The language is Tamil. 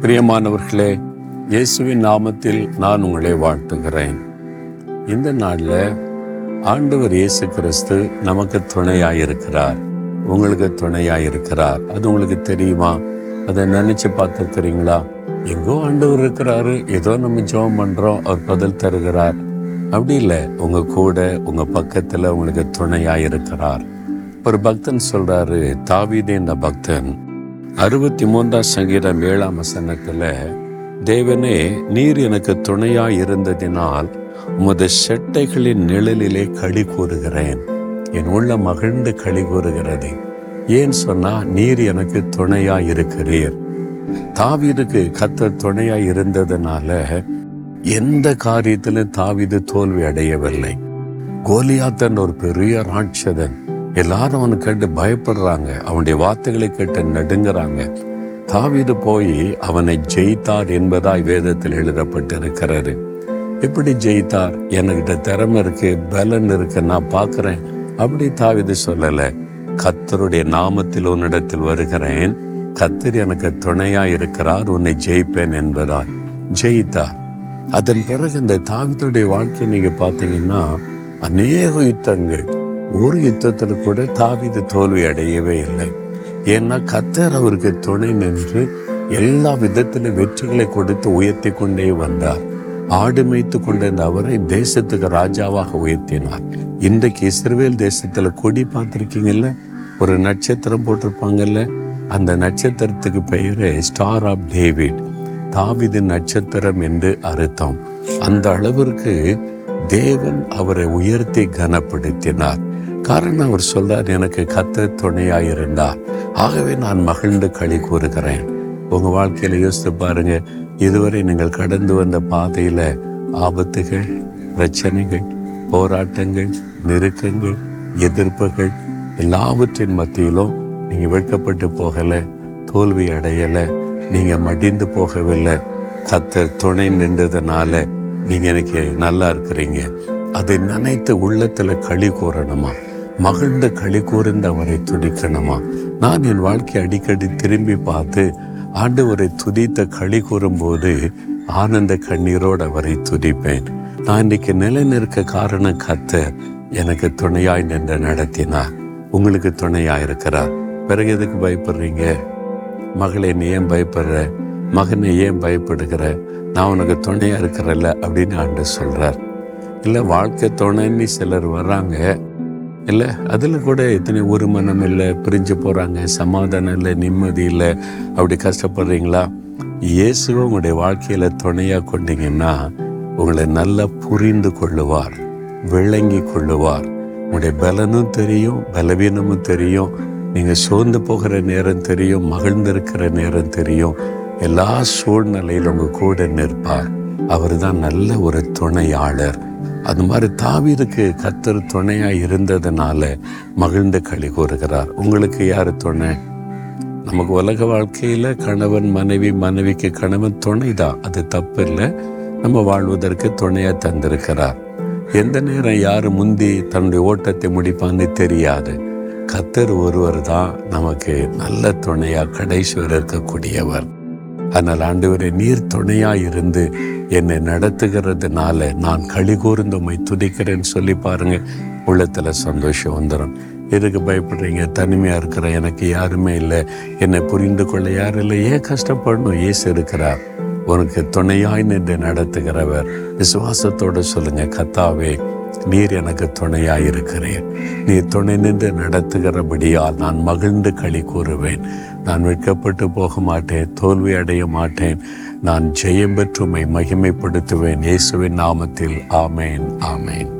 பிரியமானவர்களே இயேசுவின் நாமத்தில் நான் உங்களை வாழ்த்துகிறேன். இந்த நாளில் ஆண்டவர் இயேசு கிறிஸ்து நமக்கு துணையாயிருக்கிறார். உங்களுக்கு துணையாயிருக்கிறார். அது உங்களுக்கு தெரியுமா? அதை நினைச்சு பார்த்துருக்கிறீங்களா? எங்கோ ஆண்டவர் இருக்கிறாரு. ஏதோ நம்ம ஜெபம் பண்றோம். அவர் பதில் தருகிறார். அப்படி இல்லை. உங்க கூட உங்க பக்கத்துல உங்களுக்கு துணையாயிருக்கிறார். ஒரு பக்தன் சொல்றாரு தாவீதே இந்த பக்தன் அறுபத்தி மூன்றாம் சங்கீதம் ஏழாம் வசனத்துல தேவனே நீர் எனக்கு துணையாய் இருந்ததினால் உமது செட்டைகளின் நிழலிலே களி கூறுகிறேன். என் உள்ள மகிழ்ந்து களி கூறுகிறது. ஏன் சொன்னா நீர் எனக்கு துணையாய் இருக்கிறீர் தாவீதுக்கு கத்த துணையாய் இருந்ததுனால எந்த காரியத்திலும் தாவீது தோல்வி அடையவில்லை. கோலியாத்தன் ஒரு பெரிய ராட்சதன். எல்லாரும் அவனை கேட்டு பயப்படுறாங்க. அவனுடைய வார்த்தைகளை கேட்டு நடுங்குறாங்க. தாவீது போய் அவனை ஜெயித்தார் என்பதாய் வேதத்தில் எழுதப்பட்டிருக்கிறது. எப்படி ஜெயித்தார்? எனக்கிட்ட திறமை இருக்கு பலன் இருக்கு நான் பார்க்குறேன். அப்படி தாவிது சொல்லலை. கத்தருடைய நாமத்தில் உன்னிடத்தில் வருகிறேன். கத்தர் எனக்கு துணையா இருக்கிறார் உன்னை ஜெயிப்பேன் என்பதால் ஜெயித்தார். அதன் பிறகு இந்த தாவித்துடைய வாழ்க்கையை நீங்க பார்த்தீங்கன்னா அநேக யுத்தங்கள் ஒரு யுத்தத்தில் கூட தாவிது தோல்வி அடையவே இல்லை. ஏன்னா கத்தர் அவருக்கு துணை நின்று எல்லா விதத்திலும் வெற்றிகளை கொடுத்து உயர்த்தி கொண்டே வந்தார். ஆடு மேய்த்து கொண்டிருந்த அவரை தேசத்துக்கு ராஜாவாக உயர்த்தினார். இன்றைக்கு இஸ்ரேல் தேசத்துல கொடி பார்த்துருக்கீங்கல்ல? ஒரு நட்சத்திரம் போட்டிருப்பாங்கல்ல? அந்த நட்சத்திரத்துக்கு பெயரு ஸ்டார் ஆஃப் டேவிட் தாவிது நட்சத்திரம் என்று அர்த்தம். அந்த அளவிற்கு தேவன் அவரை உயர்த்தி கனப்படுத்தினார். காரணம் அவர் சொல்றார் எனக்கு கத்த துணையாயிருந்தார் ஆகவே நான் மகிழ்ந்து களி கூறுகிறேன். உங்க வாழ்க்கையில யோசித்து பாருங்க இதுவரை நீங்கள் கடந்து வந்த பாதையில ஆபத்துகள் பிரச்சனைகள் போராட்டங்கள் நெருக்கங்கள் எதிர்ப்புகள் எல்லாவற்றின் மத்தியிலும் நீங்க வெட்கப்பட்டு போகல தோல்வி அடையல நீங்க மடிந்து போகவில்லை. கத்தர் துணை நின்றதுனால நீங்க எனக்கு நல்லா இருக்கிறீங்க. அதை நினைத்து உள்ளத்துல களி கூறணுமா? மகிழ்ந்து களி கூர்ந்து அவரை துடிக்கணுமா? நான் என் வாழ்க்கை அடிக்கடி திரும்பி பார்த்து ஆண்டவரை துதித்த களி கூறும்போது ஆனந்த கண்ணீரோடு அவரை துதிப்பேன். நான் இன்னைக்கு நிலை நிற்க காரணம் கத்த எனக்கு துணையாய் நின்று நடத்தினார். உங்களுக்கு துணையாக இருக்கிறார். பிறகு எதுக்கு பயப்படுறீங்க? மகளை நீ ஏன் பயப்படுற? மகனை ஏன் பயப்படுகிற? நான் உனக்கு துணையாக இருக்கிறல்ல அப்படின்னு ஆண்டு சொல்கிறார் இல்லை வாழ்க்கை துணைன்னு சிலர் வர்றாங்க. இல்லை அதில் கூட எத்தனை ஒரு மனம் இல்லை பிரிஞ்சு போகிறாங்க சமாதானம் இல்லை நிம்மதி இல்லை அப்படி கஷ்டப்படுறீங்களா? இயேசுவை உங்களுடைய வாழ்க்கையில் துணையாக கொண்டீங்கன்னா உங்களை நல்லா புரிந்து கொள்ளுவார் விளங்கி கொள்ளுவார். உங்களுடைய பலனும் தெரியும் பலவீனமும் தெரியும் நீங்கள் சோர்ந்து போகிற நேரம் தெரியும் மகிழ்ந்திருக்கிற நேரம் தெரியும். எல்லா சூழ்நிலையிலும் உங்கள் கூட நிற்பார். அவர் தான் நல்ல ஒரு துணையாளர். அது மாதிரி தாவீதுக்கு கத்தர் துணையாக இருந்ததுனால மகிழ்ந்து களி கூறுகிறார். உங்களுக்கு யார் துணை? நமக்கு உலக வாழ்க்கையில் கணவன் மனைவி மனைவிக்கு கணவன் துணை தான் அது தப்பு இல்லை நம்ம வாழ்வதற்கு துணையாக தந்திருக்கிறார். எந்த நேரம் யார் முந்தி தன்னுடைய ஓட்டத்தை முடிப்பான்னு தெரியாது. கத்தர் ஒருவர் தான் நமக்கு நல்ல துணையாக கடைசி இருக்கக்கூடியவர். அதனால் ஆண்டவரே நீர் துணையாக இருந்து என்னை நடத்துகிறதுனால நான் களி கூர்ந்து உண்மை துதிக்கிறேன்னு சொல்லி பாருங்க. உள்ளத்தில் சந்தோஷம் வந்துடும் எதுக்கு பயப்படுறீங்க? தனிமையாக இருக்கிற எனக்கு யாருமே இல்லை. என்னை புரிந்து கொள்ள யாரும் இல்லை? ஏன் கஷ்டப்படணும். ஏசு இருக்கிறார். உனக்கு துணையாய் நின்று நடத்துகிறவர். விசுவாசத்தோடு சொல்லுங்க கத்தாவே நீர் எனக்கு துணையாய் இருக்கிறேன் நீர் துணை நின்று நடத்துகிறபடியால் நான் மகிழ்ந்து களி கூறுவேன். நான் வெட்கப்பட்டு போக மாட்டேன் தோல்வி அடைய மாட்டேன். நான் ஜெயம் பெற்றுமை மகிமைப்படுத்துவேன். இயேசுவின் நாமத்தில் ஆமேன் ஆமேன்.